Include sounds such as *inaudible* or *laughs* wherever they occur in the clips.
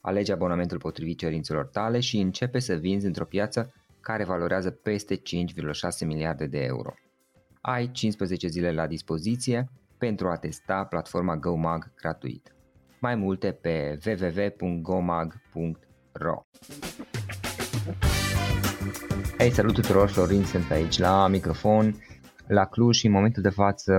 Alege abonamentul potrivit cerințelor tale și începe să vinzi într-o piață care valorează peste 5,6 miliarde de euro. Ai 15 zile la dispoziție pentru a testa platforma GoMag gratuit. Mai multe pe www.gomag.ro Hei, salut tuturor, Florin sunt aici la microfon la Cluj și în momentul de față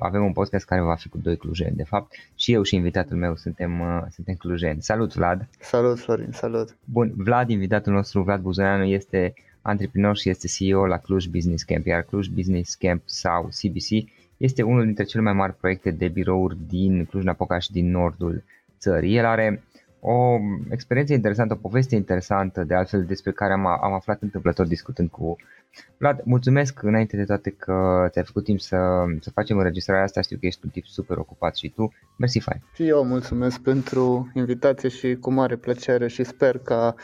avem un podcast care va fi cu doi clujeni. De fapt, și eu și invitatul meu suntem, uh, suntem clujeni. Salut, Vlad! Salut, Florin, salut! Bun, Vlad, invitatul nostru, Vlad Buzoianu, este antreprenor și este CEO la Cluj Business Camp, iar Cluj Business Camp sau CBC este unul dintre cele mai mari proiecte de birouri din Cluj-Napoca și din nordul țării. El are o experiență interesantă, o poveste interesantă, de altfel despre care am, am aflat întâmplător discutând cu Vlad. Mulțumesc înainte de toate că ți-ai făcut timp să, să facem înregistrarea asta, știu că ești un tip super ocupat și tu. Mersi, fain. Și eu mulțumesc pentru invitație și cu mare plăcere și sper ca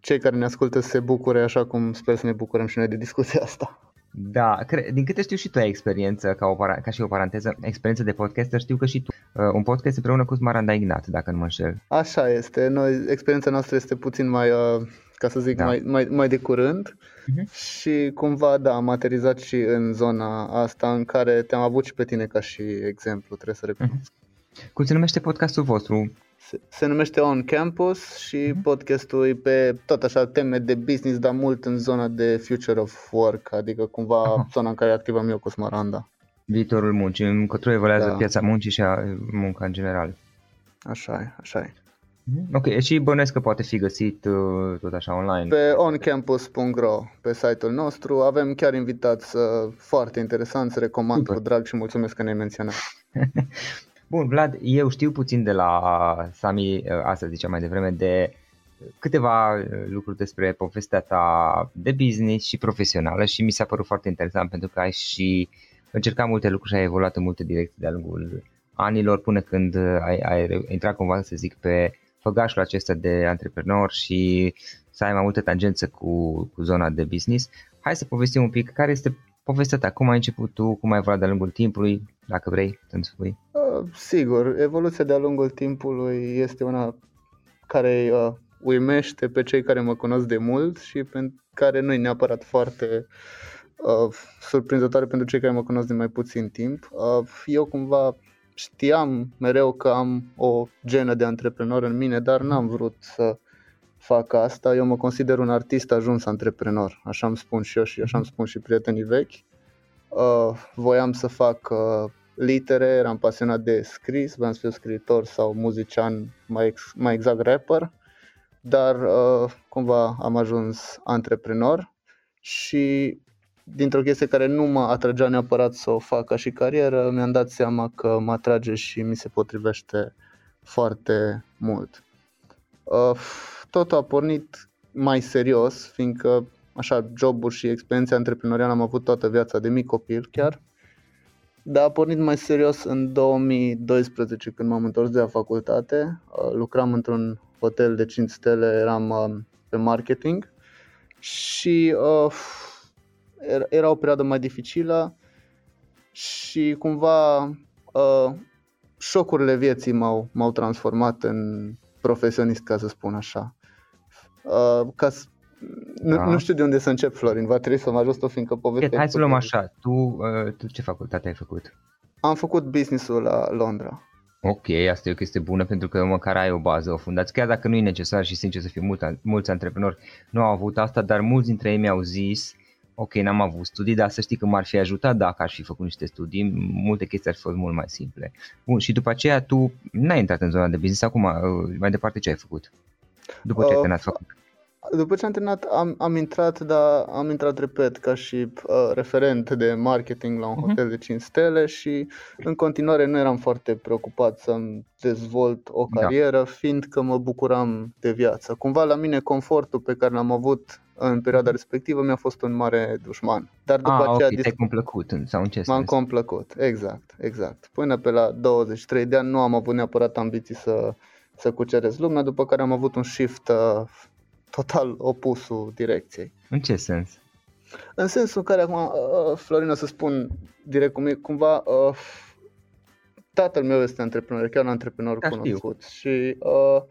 cei care ne ascultă să se bucure așa cum sper să ne bucurăm și noi de discuția asta. Da, cre- din câte știu și tu ai experiență, ca, o para- ca și o paranteză, experiență de podcaster, știu că și tu. Uh, un podcast împreună cu Smaranda Ignat, dacă nu mă înșel. Așa este, noi, experiența noastră este puțin mai, uh, ca să zic, da. mai, mai, mai de curând uh-huh. și cumva, da, am aterizat și în zona asta în care te-am avut și pe tine ca și exemplu, trebuie să recunosc. Uh-huh. Cum se numește podcastul vostru? Se, se numește On Campus și uh-huh. podcastul e pe tot așa teme de business, dar mult în zona de future of work, adică cumva uh-huh. zona în care activăm eu cu Smaranda. Viitorul muncii, încotro evoluează da. piața muncii și a munca în general. Așa e, așa e. Mhm. Ok, și bănuiesc că poate fi găsit uh, tot așa online. Pe oncampus.ro, pe site-ul nostru, avem chiar invitați uh, foarte interesanți, recomand Super. cu drag și mulțumesc că ne-ai menționat. *laughs* Bun, Vlad, eu știu puțin de la Sami, uh, asta ziceam mai devreme, de câteva uh, lucruri despre povestea ta de business și profesională și mi s-a părut foarte interesant pentru că ai și încercat multe lucruri și ai evoluat în multe direcții de-a lungul anilor până când ai, ai intrat cumva, să zic, pe făgașul acesta de antreprenor și să ai mai multă tangență cu, cu zona de business. Hai să povestim un pic care este povestea ta, cum ai început tu, cum ai evoluat de-a lungul timpului, dacă vrei să-mi spui. Uh, sigur, evoluția de-a lungul timpului este una care uh, uimește pe cei care mă cunosc de mult și pe care nu e neapărat foarte uh, surprinzătoare pentru cei care mă cunosc de mai puțin timp. Uh, eu cumva știam mereu că am o genă de antreprenor în mine, dar n-am vrut să fac asta. Eu mă consider un artist ajuns antreprenor, așa îmi spun și eu și așa îmi spun și prietenii vechi. Uh, voiam să fac uh, litere, eram pasionat de scris, voiam să fiu scriitor sau muzician, mai, ex- mai exact rapper, dar uh, cumva am ajuns antreprenor și dintr-o chestie care nu mă atragea neapărat să o fac ca și carieră, mi-am dat seama că mă atrage și mi se potrivește foarte mult. Uh, totul a pornit mai serios, fiindcă așa joburi și experiențe antreprenoriale am avut toată viața de mic copil chiar. Dar a pornit mai serios în 2012 când m-am întors de la facultate. Uh, lucram într-un hotel de 5 stele, eram uh, pe marketing și uh, era o perioadă mai dificilă și cumva uh, șocurile vieții m-au, m-au transformat în profesionist, ca să spun așa. Uh, ca să, nu, Da. nu știu de unde să încep, Florin, va trebui să mă ajut tu, fiindcă povestea... Hai să luăm așa, tu, uh, tu ce facultate ai făcut? Am făcut business-ul la Londra. Ok, asta e o chestie bună pentru că măcar ai o bază, o fundație, chiar dacă nu e necesar și sincer să fie mult, mulți antreprenori nu au avut asta, dar mulți dintre ei mi-au zis ok, n-am avut studii, dar să știi că m-ar fi ajutat dacă aș fi făcut niște studii, multe chestii ar fi fost mult mai simple. Bun, și după aceea tu n-ai intrat în zona de business, acum uh, mai departe ce ai făcut? După ce ai Uh, terminat făcut? După ce am terminat, am, am intrat, dar am intrat, repet, ca și uh, referent de marketing la un Mhm. hotel de 5 stele și în continuare nu eram foarte preocupat să-mi dezvolt o Da. carieră, fiindcă mă bucuram de viață. Cumva la mine confortul pe care l-am avut în perioada respectivă mi-a fost un mare dușman. Dar după Mhm. Ah, aceea ok, dis- te-ai complăcut în- sau în ce m-am sens? complăcut, exact, exact. Până pe la 23 de ani nu am avut neapărat ambiții să, să cuceresc lumea, după care am avut un shift uh, total opusul direcției. În ce sens? În sensul în care acum, uh, Florin, o să spun direct cum e, cumva, uh, tatăl meu este antreprenor, chiar un antreprenor Da, știu. cunoscut și uh,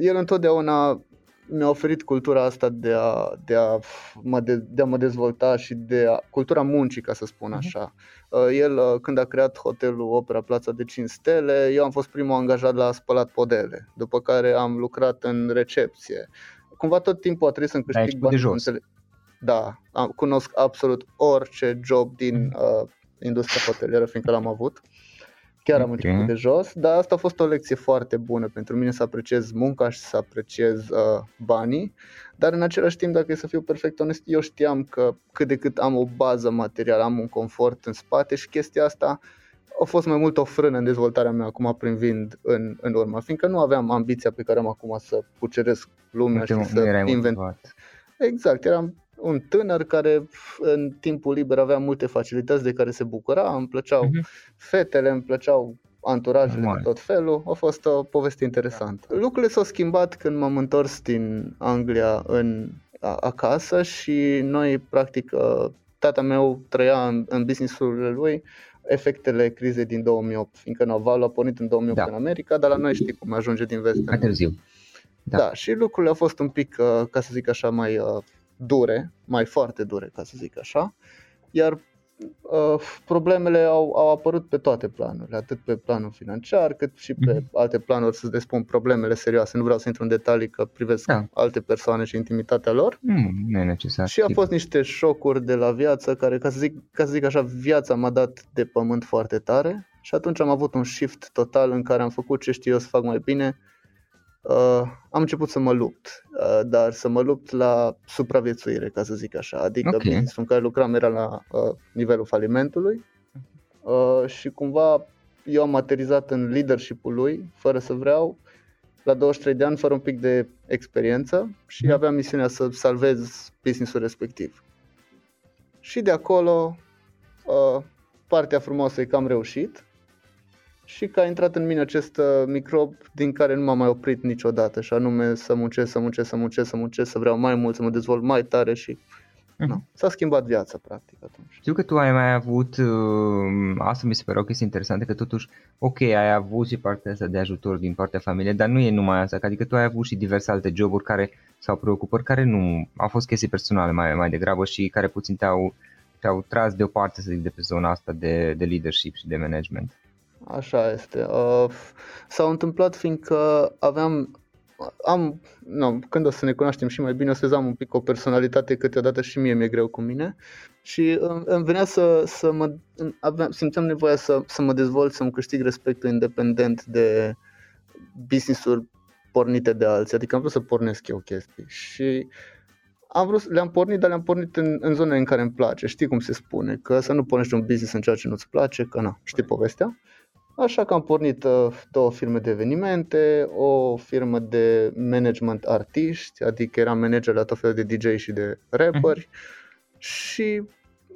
el întotdeauna mi-a oferit cultura asta de a, de a, mă, de, de a mă dezvolta și de a, cultura muncii, ca să spun Mhm. așa. Uh, el, uh, când a creat hotelul Opera Plața de 5 stele, eu am fost primul angajat la spălat podele, după care am lucrat în recepție. Cumva tot timpul a trebuit să-mi Dar ai câștig început de bani. jos. înțele- Da, am, cunosc absolut orice job din Mhm. uh, industria hotelieră, fiindcă l-am avut. Chiar am Ok. început de jos, dar asta a fost o lecție foarte bună pentru mine să apreciez munca și să apreciez uh, banii, dar în același timp, dacă e să fiu perfect onest, eu știam că cât de cât am o bază materială, am un confort în spate și chestia asta a fost mai mult o frână în dezvoltarea mea acum prin vind în, în urmă, fiindcă nu aveam ambiția pe care am acum să cuceresc lumea Nu, te, și nu să erai invent motivat. Exact, eram un tânăr care în timpul liber avea multe facilități de care se bucura, îmi plăceau Mhm. fetele, îmi plăceau anturajele Normal. de tot felul, a fost o poveste interesantă. Lucrurile s-au schimbat când m-am întors din Anglia în, a, acasă și noi, practic, uh, tata meu trăia în, în business-urile lui efectele crizei din 2008, fiindcă Naval a pornit în 2008 Da. în America, dar la noi știi cum ajunge din vest Mai în târziu. Da. da. da, și lucrurile au fost un pic, uh, ca să zic așa, mai uh, dure, mai foarte dure, ca să zic așa, iar uh, problemele au, au apărut pe toate planurile, atât pe planul financiar, cât și pe Mhm. alte planuri, să-ți le spun problemele serioase. Nu vreau să intru în detalii că privesc Da. alte persoane și intimitatea lor. Nu, nu e necesar. Și a sigur. fost niște șocuri de la viață care, ca să zic, ca să zic așa, viața m-a dat de pământ foarte tare și atunci am avut un shift total în care am făcut ce știu eu să fac mai bine. Uh, am început să mă lupt, uh, dar să mă lupt la supraviețuire, ca să zic așa. Adică Ok. okay. business-ul în care lucram era la uh, nivelul falimentului uh, și cumva eu am aterizat în leadership-ul lui, fără să vreau, la 23 de ani, fără un pic de experiență și Mhm. aveam misiunea să salvez business-ul respectiv. Și de acolo, uh, partea frumoasă e că am reușit și că a intrat în mine acest uh, microb din care nu m-am mai oprit niciodată și anume să muncesc, să muncesc, să muncesc, să muncesc, să vreau mai mult, să mă dezvolt mai tare și Mhm. na, s-a schimbat viața practic atunci. Știu că tu ai mai avut, uh, asta mi se pare o chestie interesantă, că totuși, ok, ai avut și partea asta de ajutor din partea familiei, dar nu e numai asta, că adică tu ai avut și diverse alte joburi care, sau preocupări care nu, au fost chestii personale mai, mai degrabă și care puțin te-au, te-au tras deoparte, să zic, de pe zona asta de, de leadership și de management. Așa este. Uh, s-au întâmplat fiindcă aveam am, nu, când o să ne cunoaștem și mai bine, o să vezi, am un pic o personalitate, câteodată și mie mi-e greu cu mine și îmi, îmi venea să, să mă, aveam, simțeam nevoia să, să mă dezvolt, să-mi câștig respectul independent de business-uri pornite de alții, adică am vrut să pornesc eu chestii și am vrut, le-am pornit, dar le-am pornit în, în zone în care îmi place, știi cum se spune, că să nu pornești un business în ceea ce nu-ți place, că na, știi povestea. Așa că am pornit uh, două firme de evenimente, o firmă de management artiști, adică eram manager la tot felul de DJ și de rapperi și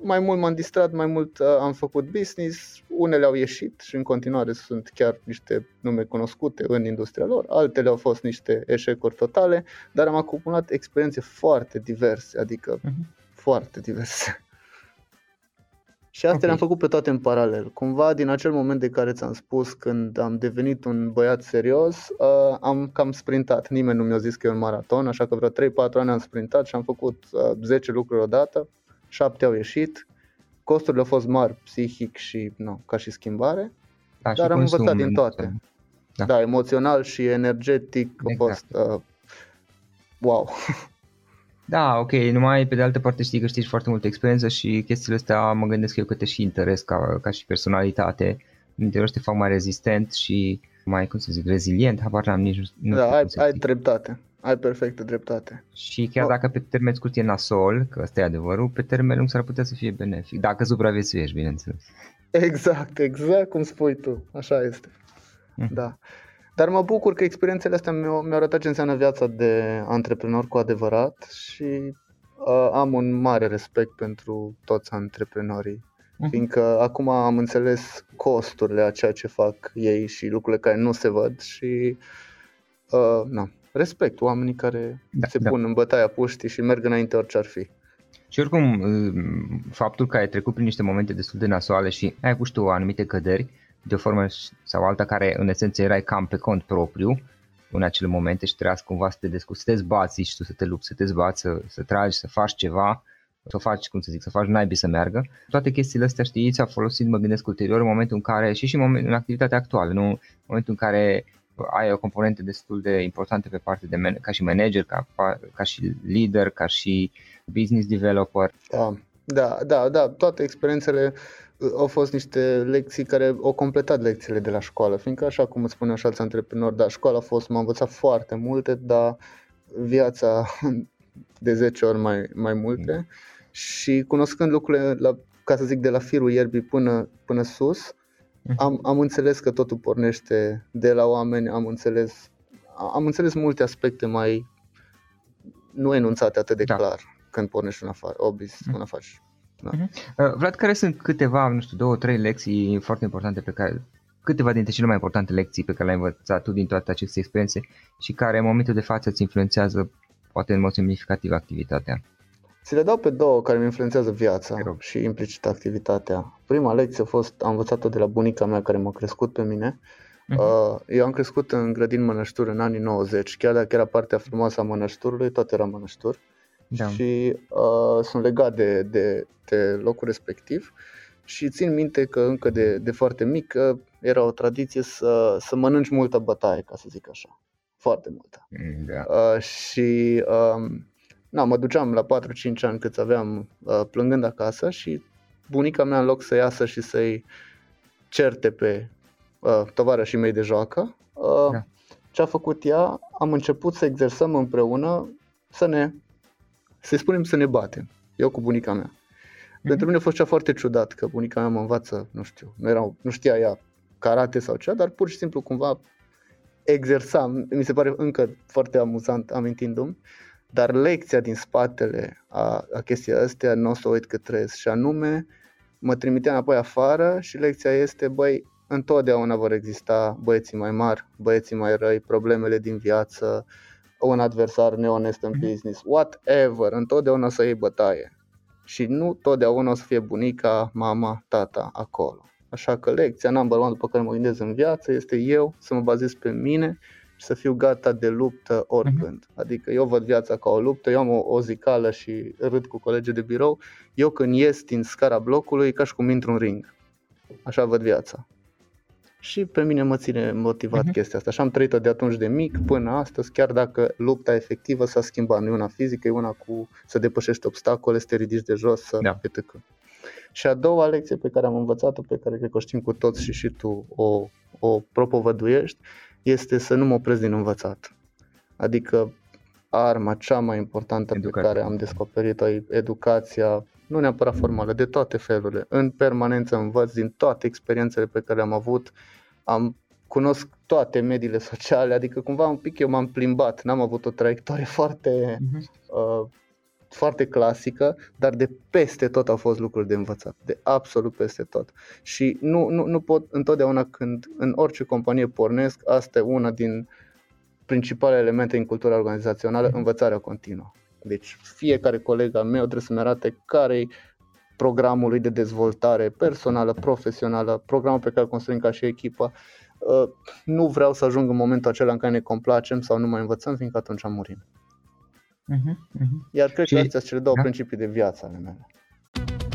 mai mult m-am distrat, mai mult uh, am făcut business, unele au ieșit și în continuare sunt chiar niște nume cunoscute în industria lor, altele au fost niște eșecuri totale, dar am acumulat experiențe foarte diverse, adică Mhm. foarte diverse. Și astea okay. le-am făcut pe toate în paralel. Cumva din acel moment de care ți-am spus când am devenit un băiat serios, uh, am cam sprintat. Nimeni nu mi-a zis că e un maraton, așa că vreo 3-4 ani am sprintat și am făcut uh, 10 lucruri odată, 7 au ieșit. Costurile au fost mari psihic și no, ca și schimbare, da, dar și am învățat din toate. Da. da, emoțional și energetic exact. a fost uh, wow. *laughs* Da, ok, numai pe de altă parte știi că știți foarte multă experiență și chestiile astea mă gândesc eu că te și interes ca, ca și personalitate. În interior te fac mai rezistent și mai, cum să zic, rezilient, habar n-am nici nu Da, ai, ai dreptate, ai perfectă dreptate. Și chiar oh. dacă pe termen scurt e nasol, că ăsta e adevărul, pe termen lung s-ar putea să fie benefic, dacă supraviețuiești, bineînțeles. Exact, exact cum spui tu, așa este. Mm. Da. Dar mă bucur că experiențele astea mi-au, mi-au arătat ce înseamnă viața de antreprenor cu adevărat și uh, am un mare respect pentru toți antreprenorii. Uh-huh. Fiindcă acum am înțeles costurile a ceea ce fac ei și lucrurile care nu se văd și uh, na, respect oamenii care da, se da. pun în bătaia puștii și merg înainte orice ar fi. Și oricum, uh, faptul că ai trecut prin niște momente destul de nasoale și ai avut și tu anumite căderi, de o formă sau alta care în esență erai cam pe cont propriu în acele momente și trebuia cumva să te descurci, să te zbați și tu să te lupți, să te zbați, să, să tragi, să faci ceva, să faci, cum să zic, să faci naibii să meargă. Toate chestiile astea, știi, ți-au folosit, mă gândesc ulterior, în momentul în care, și și în, moment, în activitatea actuală, nu? în momentul în care ai o componentă destul de importantă pe parte de man- ca și manager, ca, ca și leader, ca și business developer. Da, da, da, da toate experiențele au fost niște lecții care au completat lecțiile de la școală, fiindcă așa cum îți spuneau și alți antreprenori, da, școala a fost, m-a învățat foarte multe, dar viața de 10 ori mai, mai multe și cunoscând lucrurile, la, ca să zic, de la firul ierbii până, până sus, mhm. am, am înțeles că totul pornește de la oameni, am înțeles, am înțeles multe aspecte mai nu enunțate atât de da. clar când pornești în afară, obis, mm. în afară. Da. Uh-huh. Vlad, care sunt câteva, nu știu, două, trei lecții foarte importante pe care, câteva dintre cele mai importante lecții pe care le-ai învățat tu din toate aceste experiențe și care în momentul de față îți influențează poate în mod semnificativ activitatea? Ți le dau pe două care mi influențează viața și implicit activitatea. Prima lecție a fost, am învățat-o de la bunica mea care m-a crescut pe mine. Uh-huh. Eu am crescut în grădin mănășturi în anii 90, chiar dacă era partea frumoasă a mănășturului, tot era mănășturi da. și uh, sunt legat de, de, de locul respectiv și țin minte că încă de, de foarte mic era o tradiție să, să mănânci multă bătaie, ca să zic așa. Foarte multă. Mm, da. Uh, și uh, na, mă duceam la 4-5 ani cât aveam uh, plângând acasă și bunica mea în loc să iasă și să-i certe pe uh, tovarășii mei de joacă, uh, da. ce a făcut ea, am început să exersăm împreună să ne să spunem să ne batem, eu cu bunica mea. Mm-hmm. Pentru mine a fost cea foarte ciudat că bunica mea mă învață, nu știu, nu, era, nu știa ea karate sau cea, dar pur și simplu cumva exersam, mi se pare încă foarte amuzant amintindu-mi, dar lecția din spatele a, a chestia astea nu o să o uit cât trăiesc și anume mă trimitea înapoi afară și lecția este, băi, întotdeauna vor exista băieții mai mari, băieții mai răi, problemele din viață, un adversar neonest în mhm. business, whatever, întotdeauna o să iei bătaie. Și nu totdeauna o să fie bunica, mama, tata acolo. Așa că lecția number one după care mă gândesc în viață este eu să mă bazez pe mine și să fiu gata de luptă oricând. Uh-huh. Adică eu văd viața ca o luptă, eu am o, o zicală și râd cu colegii de birou. Eu când ies din scara blocului, ca și cum intru în ring. Așa văd viața și pe mine mă ține motivat uh-huh. chestia asta. Și am trăit-o de atunci de mic până astăzi, chiar dacă lupta efectivă s-a schimbat. Nu e una fizică, e una cu să depășești obstacole, să te ridici de jos, să da. etc. Și a doua lecție pe care am învățat-o, pe care cred că o știm cu toți și și tu o, o propovăduiești, este să nu mă opresc din învățat. Adică arma cea mai importantă Educația. pe care am descoperit-o e educația, nu neapărat formală, de toate felurile. În permanență învăț din toate experiențele pe care le-am avut, am cunosc toate mediile sociale, adică cumva un pic eu m-am plimbat, n-am avut o traiectorie foarte, uh-huh. uh, foarte clasică, dar de peste tot au fost lucruri de învățat, de absolut peste tot. Și nu, nu, nu pot întotdeauna când în orice companie pornesc, asta e una din principalele elemente în cultura organizațională, uh-huh. învățarea continuă. Deci fiecare coleg al meu trebuie să-mi arate care programului de dezvoltare personală, profesională, programul pe care îl construim ca și echipă. Uh, nu vreau să ajung în momentul acela în care ne complacem sau nu mai învățăm, fiindcă atunci murim. Uh-huh, uh-huh. Iar cred că astea sunt cele două da? principii de viață ale mele.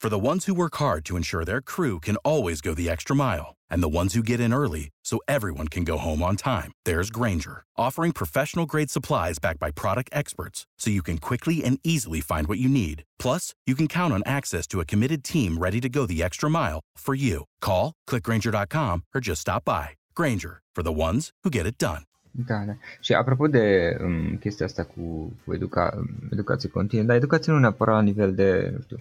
For the ones who work hard to ensure their crew can always go the extra mile and the ones who get in early so everyone can go home on time, there's Granger, offering professional grade supplies backed by product experts so you can quickly and easily find what you need. Plus, you can count on access to a committed team ready to go the extra mile for you. Call, clickgranger.com, or just stop by. Granger, for the ones who get it done. Da. Și apropo de um, chestia asta cu, cu educa, educație continuă, dar educație nu neapărat la nivel de, nu știu,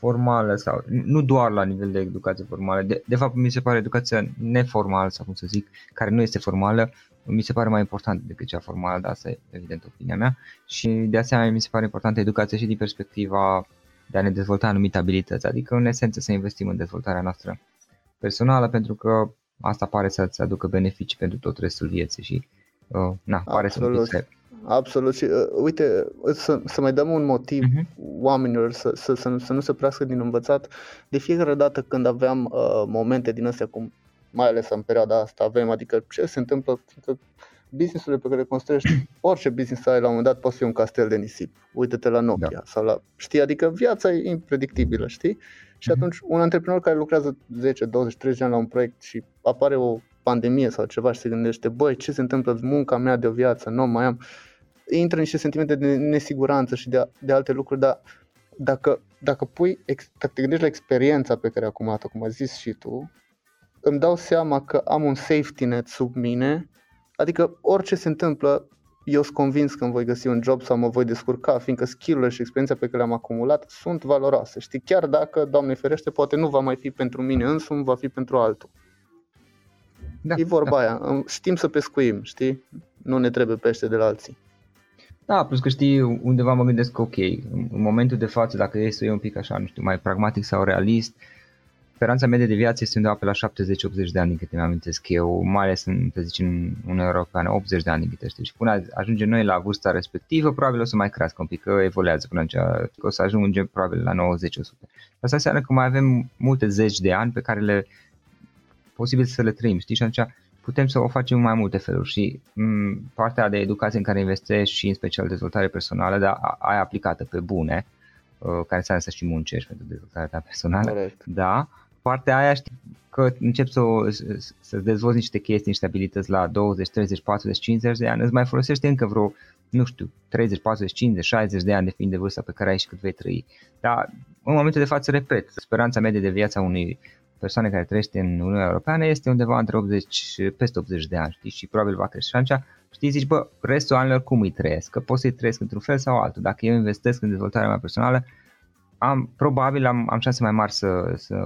formală sau nu doar la nivel de educație formală. De, de fapt, mi se pare educația neformală sau cum să zic, care nu este formală, mi se pare mai important decât cea formală, dar asta e evident opinia mea. Și de asemenea mi se pare importantă educația și din perspectiva de a ne dezvolta anumite abilități, adică în esență să investim în dezvoltarea noastră personală pentru că asta pare să-ți aducă beneficii pentru tot restul vieții și uh, na, pare Absolut. să Absolut și uh, uite, să, să mai dăm un motiv uh-huh. oamenilor să, să, să, să nu se prească din învățat. De fiecare dată când aveam uh, momente din astea, cum mai ales în perioada asta avem, adică ce se întâmplă, că businessurile pe care le construiești, *clears throat* orice business ai la un moment dat poate fi un castel de nisip. Uite-te la Nokia da. sau la, știi, adică viața e impredictibilă, știi? Și uh-huh. atunci un antreprenor care lucrează 10, 20, 30 ani la un proiect și apare o pandemie sau ceva și se gândește, băi, ce se întâmplă, munca mea de o viață, nu mai am, intră niște sentimente de nesiguranță și de, de alte lucruri, dar dacă, dacă, pui, dacă te gândești la experiența pe care ai acumulat-o, cum ai zis și tu, îmi dau seama că am un safety net sub mine, adică orice se întâmplă, eu sunt convins că îmi voi găsi un job sau mă voi descurca, fiindcă skill-urile și experiența pe care le-am acumulat sunt valoroase. Știi, chiar dacă, Doamne ferește, poate nu va mai fi pentru mine însumi, va fi pentru altul. Da, e vorba da. aia, știm să pescuim, știi? Nu ne trebuie pește de la alții. Da, plus că știi, undeva mă gândesc că ok, în momentul de față, dacă e să iei un pic așa, nu știu, mai pragmatic sau realist, speranța medie de viață este undeva pe la 70-80 de ani, din câte mi amintesc eu, mai ales în, să zicem, în Uniunea Europeană, 80 de ani, din câte știu. Și până ajungem noi la vârsta respectivă, probabil o să mai crească un pic, că evoluează până atunci, o să ajungem probabil la 90-100. Asta înseamnă că mai avem multe zeci de ani pe care le posibil să le trăim, știi? Și atunci putem să o facem în mai multe feluri și m- mm, partea de educație în care investești și în special dezvoltare personală, dar ai aplicată pe bune, uh, care înseamnă să și muncești pentru dezvoltarea ta personală, Correct. da, partea aia știi că începi să, să dezvolți niște chestii, niște abilități la 20, 30, 40, 50 de ani, îți mai folosește încă vreo, nu știu, 30, 40, 50, 60 de ani de fiind de vârsta pe care ai și cât vei trăi. Dar în momentul de față, repet, speranța medie de viață a unui persoane care trăiește în Uniunea Europeană este undeva între 80 peste 80 de ani, știi, și probabil va crește. Și atunci, știi, zici, bă, restul anilor cum îi trăiesc? Că pot să-i trăiesc într-un fel sau altul. Dacă eu investesc în dezvoltarea mea personală, am, probabil am, am șanse mai mari să, să,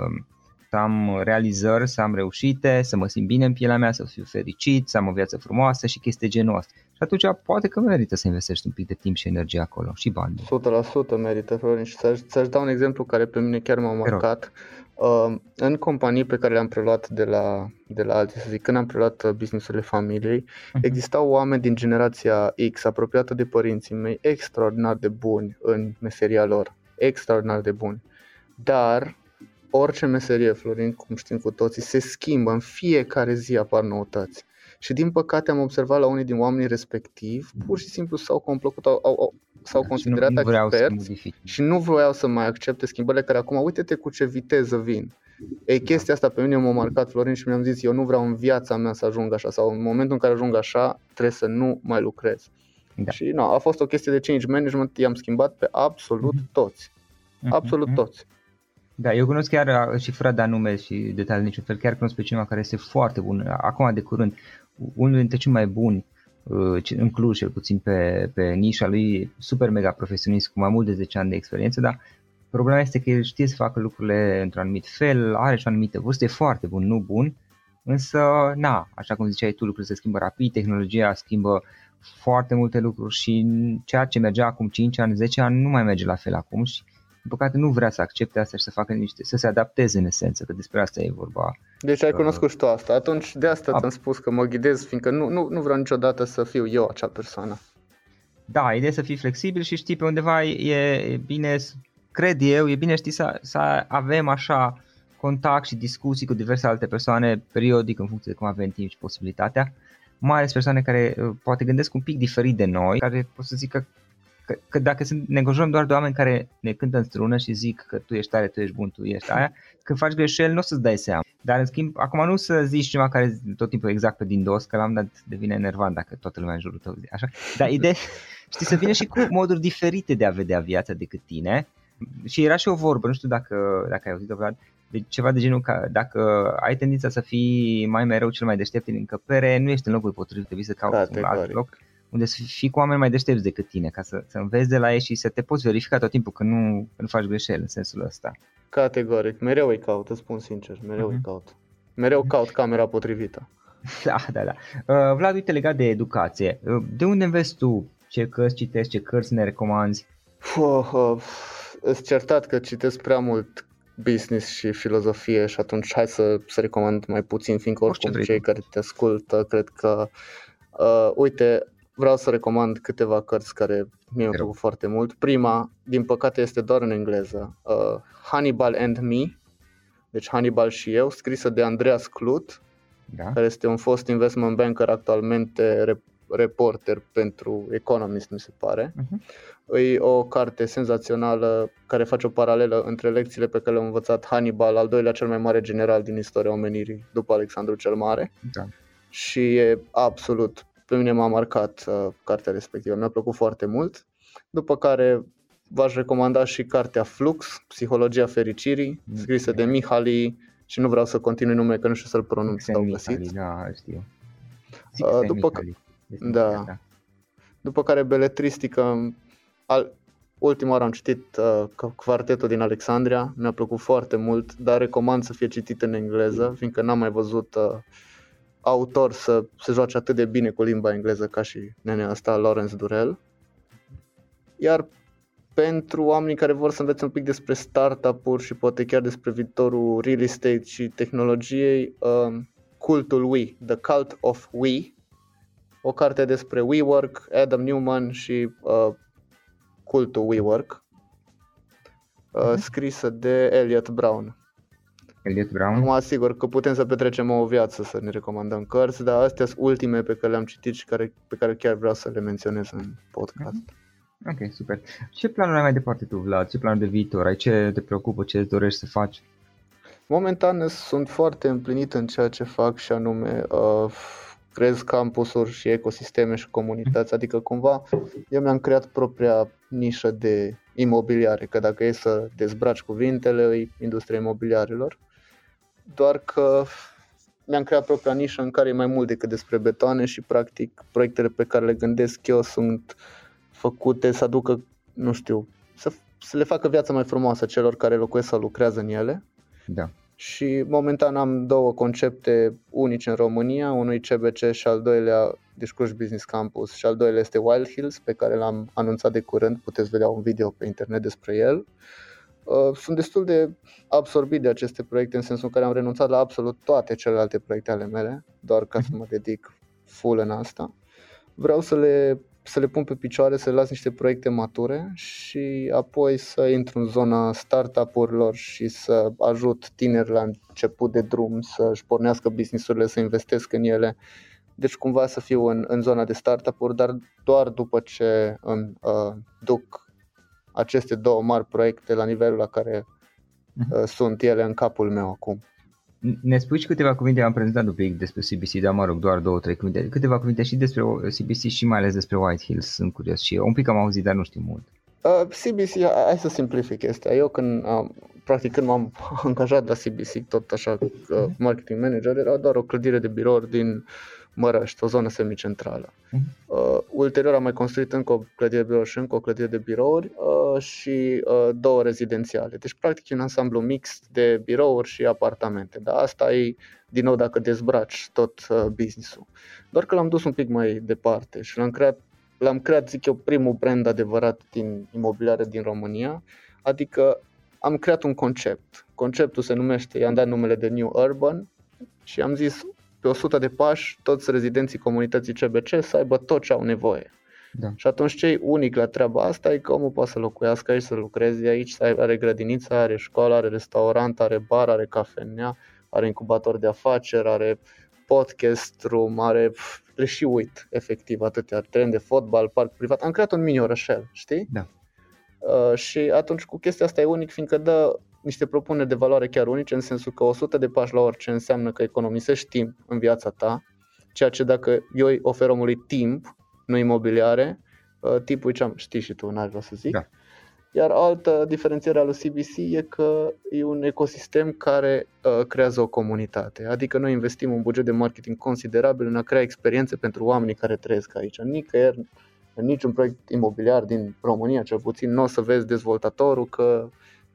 să am realizări, să am reușite, să mă simt bine în pielea mea, să fiu fericit, să am o viață frumoasă și chestii genul ăsta. Și atunci poate că merită să investești un pic de timp și energie acolo și bani. 100% merită, Florin. Și să-ți, să dau un exemplu care pe mine chiar m-a marcat. Uh, în companii pe care le-am preluat de la, de la alții, să zic, când am preluat uh, businessurile familiei, uh-huh. existau oameni din generația X, apropiată de părinții mei, extraordinar de buni în meseria lor, extraordinar de buni. Dar orice meserie, Florin, cum știm cu toții, se schimbă, în fiecare zi apar noutăți. Și din păcate am observat la unii din oamenii respectiv, pur și simplu s-au complăcut, au, au, s-au da, considerat nu, nu experți și nu vreau să mai accepte schimbările care acum, uite-te cu ce viteză vin. Ei, chestia asta pe mine m-a marcat Florin și mi-am zis, eu nu vreau în viața mea să ajung așa sau în momentul în care ajung așa, trebuie să nu mai lucrez. Da. Și nu, a fost o chestie de change management, i-am schimbat pe absolut mm-hmm. toți. Mhm, absolut mm-hmm. toți. Da, eu cunosc chiar și fără de nume și detalii niciun fel, chiar cunosc pe cineva care este foarte bun, acum de curând, unul dintre cei mai buni uh, în Cluj, cel puțin pe, pe nișa lui, super mega profesionist, cu mai mult de 10 ani de experiență, dar Problema este că el știe să facă lucrurile într-un anumit fel, are și o anumită vârstă, e foarte bun, nu bun, însă, na, așa cum ziceai tu, lucrurile se schimbă rapid, tehnologia schimbă foarte multe lucruri și ceea ce mergea acum 5 ani, 10 ani nu mai merge la fel acum și din păcate nu vrea să accepte asta și să facă niște, să se adapteze în esență, că despre asta e vorba. Deci ai cunoscut și tu asta, atunci de asta ți-am spus că mă ghidez, fiindcă nu, nu, nu vreau niciodată să fiu eu acea persoană. Da, ideea să fii flexibil și știi pe undeva e bine, cred eu, e bine știi să, să avem așa contact și discuții cu diverse alte persoane periodic în funcție de cum avem timp și posibilitatea, mai ales persoane care uh, poate gândesc un pic diferit de noi, care pot să zică că, că dacă sunt, negojăm doar de oameni care ne cântă în strună și zic că tu ești tare, tu ești bun, tu ești aia, când faci greșeli nu o să-ți dai seama. Dar în schimb, acum nu să zici ceva care tot timpul exact pe din dos, că l-am dat devine enervant dacă toată lumea în jurul tău așa. Dar ideea, *laughs* știi, să vină și cu moduri diferite de a vedea viața decât tine. Și era și o vorbă, nu știu dacă, dacă ai auzit-o, Vlad, de ceva de genul că dacă ai tendința să fii mai mereu cel mai deștept în încăpere, nu ești în locul potrivit, trebuie să cauți un alt loc unde să fii cu oameni mai deștepți decât tine, ca să, să înveți de la ei și să te poți verifica tot timpul că nu, că nu faci greșeli în sensul ăsta. Categoric, mereu îi caut, îți spun sincer, mereu uh-huh. îi caut. Mereu caut camera potrivită. *laughs* Da, da, da. Uh, Vlad, uite, legat de educație, uh, de unde înveți tu? Ce cărți citești, ce cărți ne recomanzi? Uh, uh, îți certat că citesc prea mult business și filozofie și atunci hai să, să recomand mai puțin, fiindcă oricum cei care te ascultă cred că uh, uite, vreau să recomand câteva cărți care mi-au plăcut foarte mult. Prima, din păcate, este doar în engleză. Uh, Hannibal and Me, deci Hannibal și eu, scrisă de Andreas Clut, da. care este un fost investment banker actualmente reporter pentru Economist, mi se pare. Uh-huh. E o carte senzațională care face o paralelă între lecțiile pe care le-a învățat Hannibal, al doilea cel mai mare general din istoria omenirii, după Alexandru cel Mare. Da. Și e absolut pe mine m-a marcat uh, cartea respectivă, mi-a plăcut foarte mult. După care v-aș recomanda și cartea Flux, Psihologia Fericirii, mm, scrisă de Mihali și nu vreau să continui nume că nu știu să-l pronunț sau găsit. Da, știu. Uh, după, da. da. După care beletristică, al, ultima oară am citit uh, Quartetul din Alexandria, mi-a plăcut foarte mult, dar recomand să fie citit în engleză, fiindcă n-am mai văzut uh, autor să se joace atât de bine cu limba engleză ca și nenea asta, Lawrence Durell. Iar pentru oamenii care vor să învețe un pic despre startup-uri și poate chiar despre viitorul real estate și tehnologiei, uh, cultul We, The Cult of We, o carte despre WeWork, Adam Newman și uh, cultul WeWork, uh, uh-huh. scrisă de Elliot Brown. Elliot Brown. Mă asigur că putem să petrecem o viață să ne recomandăm cărți, dar astea sunt ultime pe care le-am citit și care, pe care chiar vreau să le menționez în podcast. Mm-hmm. Ok, super. Ce planuri ai mai departe tu, Vlad? Ce planuri de viitor? Ai ce te preocupă? Ce îți dorești să faci? Momentan sunt foarte împlinit în ceea ce fac și anume uh, creez campusuri și ecosisteme și comunități, mm-hmm. adică cumva eu mi-am creat propria nișă de imobiliare, că dacă e să dezbraci cuvintele, e industria imobiliarilor doar că mi-am creat propria nișă în care e mai mult decât despre betoane și practic proiectele pe care le gândesc eu sunt făcute să aducă, nu știu, să, să le facă viața mai frumoasă celor care locuiesc sau lucrează în ele. Da. Și momentan am două concepte unice în România, unul CBC și al doilea Discurs Business Campus și al doilea este Wild Hills pe care l-am anunțat de curând, puteți vedea un video pe internet despre el. Uh, Uh, sunt destul de absorbit de aceste proiecte în sensul în care am renunțat la absolut toate celelalte proiecte ale mele, doar ca să mă dedic full în asta. Vreau să le, să le pun pe picioare, să le las niște proiecte mature și apoi să intru în zona startup-urilor și să ajut tineri la început de drum să-și pornească business-urile, să investesc în ele. Deci cumva să fiu în, în zona de startup-uri, dar doar după ce îmi uh, duc aceste două mari proiecte la nivelul la care uh-huh. sunt ele în capul meu acum. Ne spui și câteva cuvinte, am prezentat un pic despre CBC, dar mă rog, doar două, trei cuvinte. Câteva cuvinte și despre CBC și mai ales despre White Hills, sunt curios și eu. Un pic am auzit, dar nu știu mult. Uh, CBC, hai să simplific chestia. Eu când, uh, practic când m-am *laughs* angajat la CBC, tot așa, uh, marketing manager, era doar o clădire de birouri din Mărăști, o zonă semicentrală. Uh-huh. Uh, ulterior am mai construit încă o clădire de birouri și încă o clădire de birouri uh, și uh, două rezidențiale. Deci, practic, e un ansamblu mix de birouri și apartamente. Dar asta e, din nou, dacă dezbraci tot uh, business-ul. Doar că l-am dus un pic mai departe și l-am creat, l-am creat, zic eu, primul brand adevărat din imobiliare din România, adică am creat un concept. Conceptul se numește, i-am dat numele de New Urban și am zis pe 100 de pași toți rezidenții comunității CBC să aibă tot ce au nevoie. Da. Și atunci cei unic la treaba asta e că omul poate să locuiască aici, să lucreze aici, să are grădiniță, are școală, are restaurant, are bar, are cafenea, are incubator de afaceri, are podcast room, are, le și uit efectiv atâtea, tren de fotbal, parc privat. Am creat un mini orășel, știi? Da. Uh, și atunci cu chestia asta e unic, fiindcă dă niște propuneri de valoare chiar unice, în sensul că 100 de pași la orice înseamnă că economisești timp în viața ta, ceea ce dacă eu îi ofer omului timp, nu imobiliare, uh, tipul ce am, știi și tu, n-aș vrea să zic. Da. Iar altă diferențiere a lui CBC e că e un ecosistem care uh, creează o comunitate. Adică noi investim un buget de marketing considerabil în a crea experiențe pentru oamenii care trăiesc aici. Nicăieri, în niciun proiect imobiliar din România, cel puțin, nu o să vezi dezvoltatorul că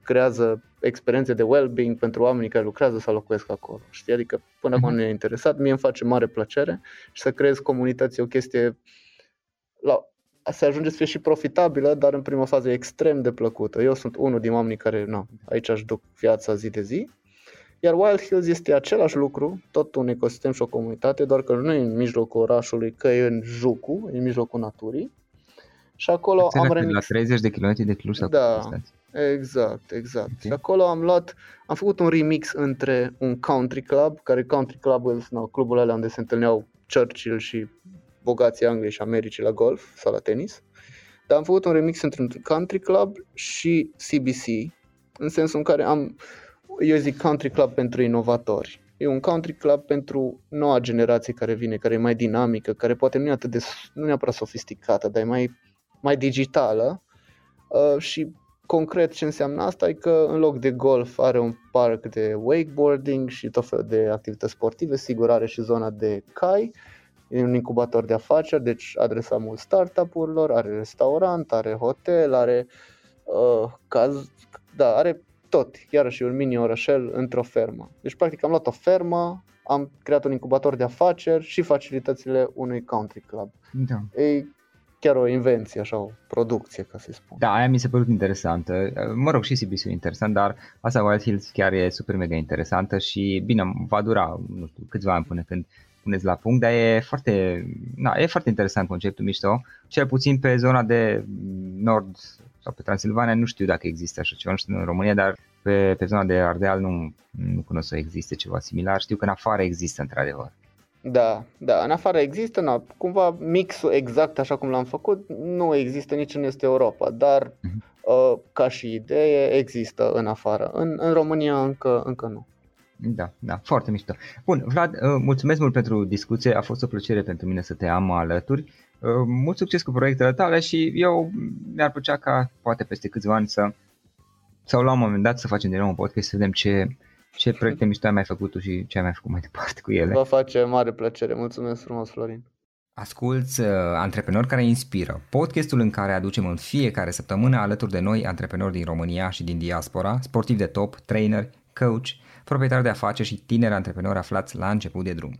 creează experiențe de well-being pentru oamenii care lucrează sau locuiesc acolo. Știi? Adică până acum mhm. nu e interesat, mie îmi face mare plăcere și să creez comunități o chestie la, se ajunge să fie și profitabilă, dar în prima fază e extrem de plăcută. Eu sunt unul din oamenii care, nu, aici aș duc viața zi de zi. Iar Wild Hills este același lucru, tot un ecosistem și o comunitate, doar că nu e în mijlocul orașului, că e în Jucu, e în mijlocul naturii. Și acolo am remix... La 30 de km de Cluj Da, exact, exact. Okay. Și acolo am luat, am făcut un remix între un country club, care country club no, clubul ăla unde se întâlneau Churchill și bogații Angliei și Americii la golf sau la tenis. Dar am făcut un remix între un country club și CBC, în sensul în care am, eu zic country club pentru inovatori. E un country club pentru noua generație care vine, care e mai dinamică, care poate nu e atât de, nu neapărat sofisticată, dar e mai, mai digitală uh, și concret ce înseamnă asta e că în loc de golf are un parc de wakeboarding și tot felul de activități sportive, sigur are și zona de cai, e un incubator de afaceri, deci adresa mult startup-urilor, are restaurant, are hotel, are uh, caz, da, are tot, iarăși un mini orășel într-o fermă. Deci practic am luat o fermă, am creat un incubator de afaceri și facilitățile unui country club. Da. E chiar o invenție, așa, o producție, ca să spun. Da, aia mi se părut interesantă. Mă rog, și CBC e interesant, dar asta Wild Hills chiar e super mega interesantă și bine, va dura, nu știu, câțiva ani până când puneți la punct, dar e foarte, na, e foarte interesant conceptul mișto. Cel puțin pe zona de nord sau pe Transilvania nu știu dacă există așa ceva, nu știu în România, dar pe, pe zona de Ardeal nu, nu cunosc să existe ceva similar. Știu că în afară există într-adevăr. Da, da, în afară există, na, cumva mixul exact așa cum l-am făcut nu există nici în Este Europa, dar uh-huh. uh, ca și idee există în afară. În, în România încă, încă nu. Da, da, foarte mișto. Bun, Vlad, uh, mulțumesc mult pentru discuție, a fost o plăcere pentru mine să te am alături. Uh, mult succes cu proiectele tale și eu mi-ar plăcea ca poate peste câțiva ani să sau la un moment dat să facem din nou un podcast să vedem ce, ce proiecte mișto ai mai făcut tu și ce ai mai făcut mai departe cu ele. Vă face mare plăcere. Mulțumesc frumos, Florin. Asculți uh, Antreprenori care inspiră, podcastul în care aducem în fiecare săptămână alături de noi antreprenori din România și din diaspora, sportivi de top, trainer, coach, proprietari de afaceri și tineri antreprenori aflați la început de drum.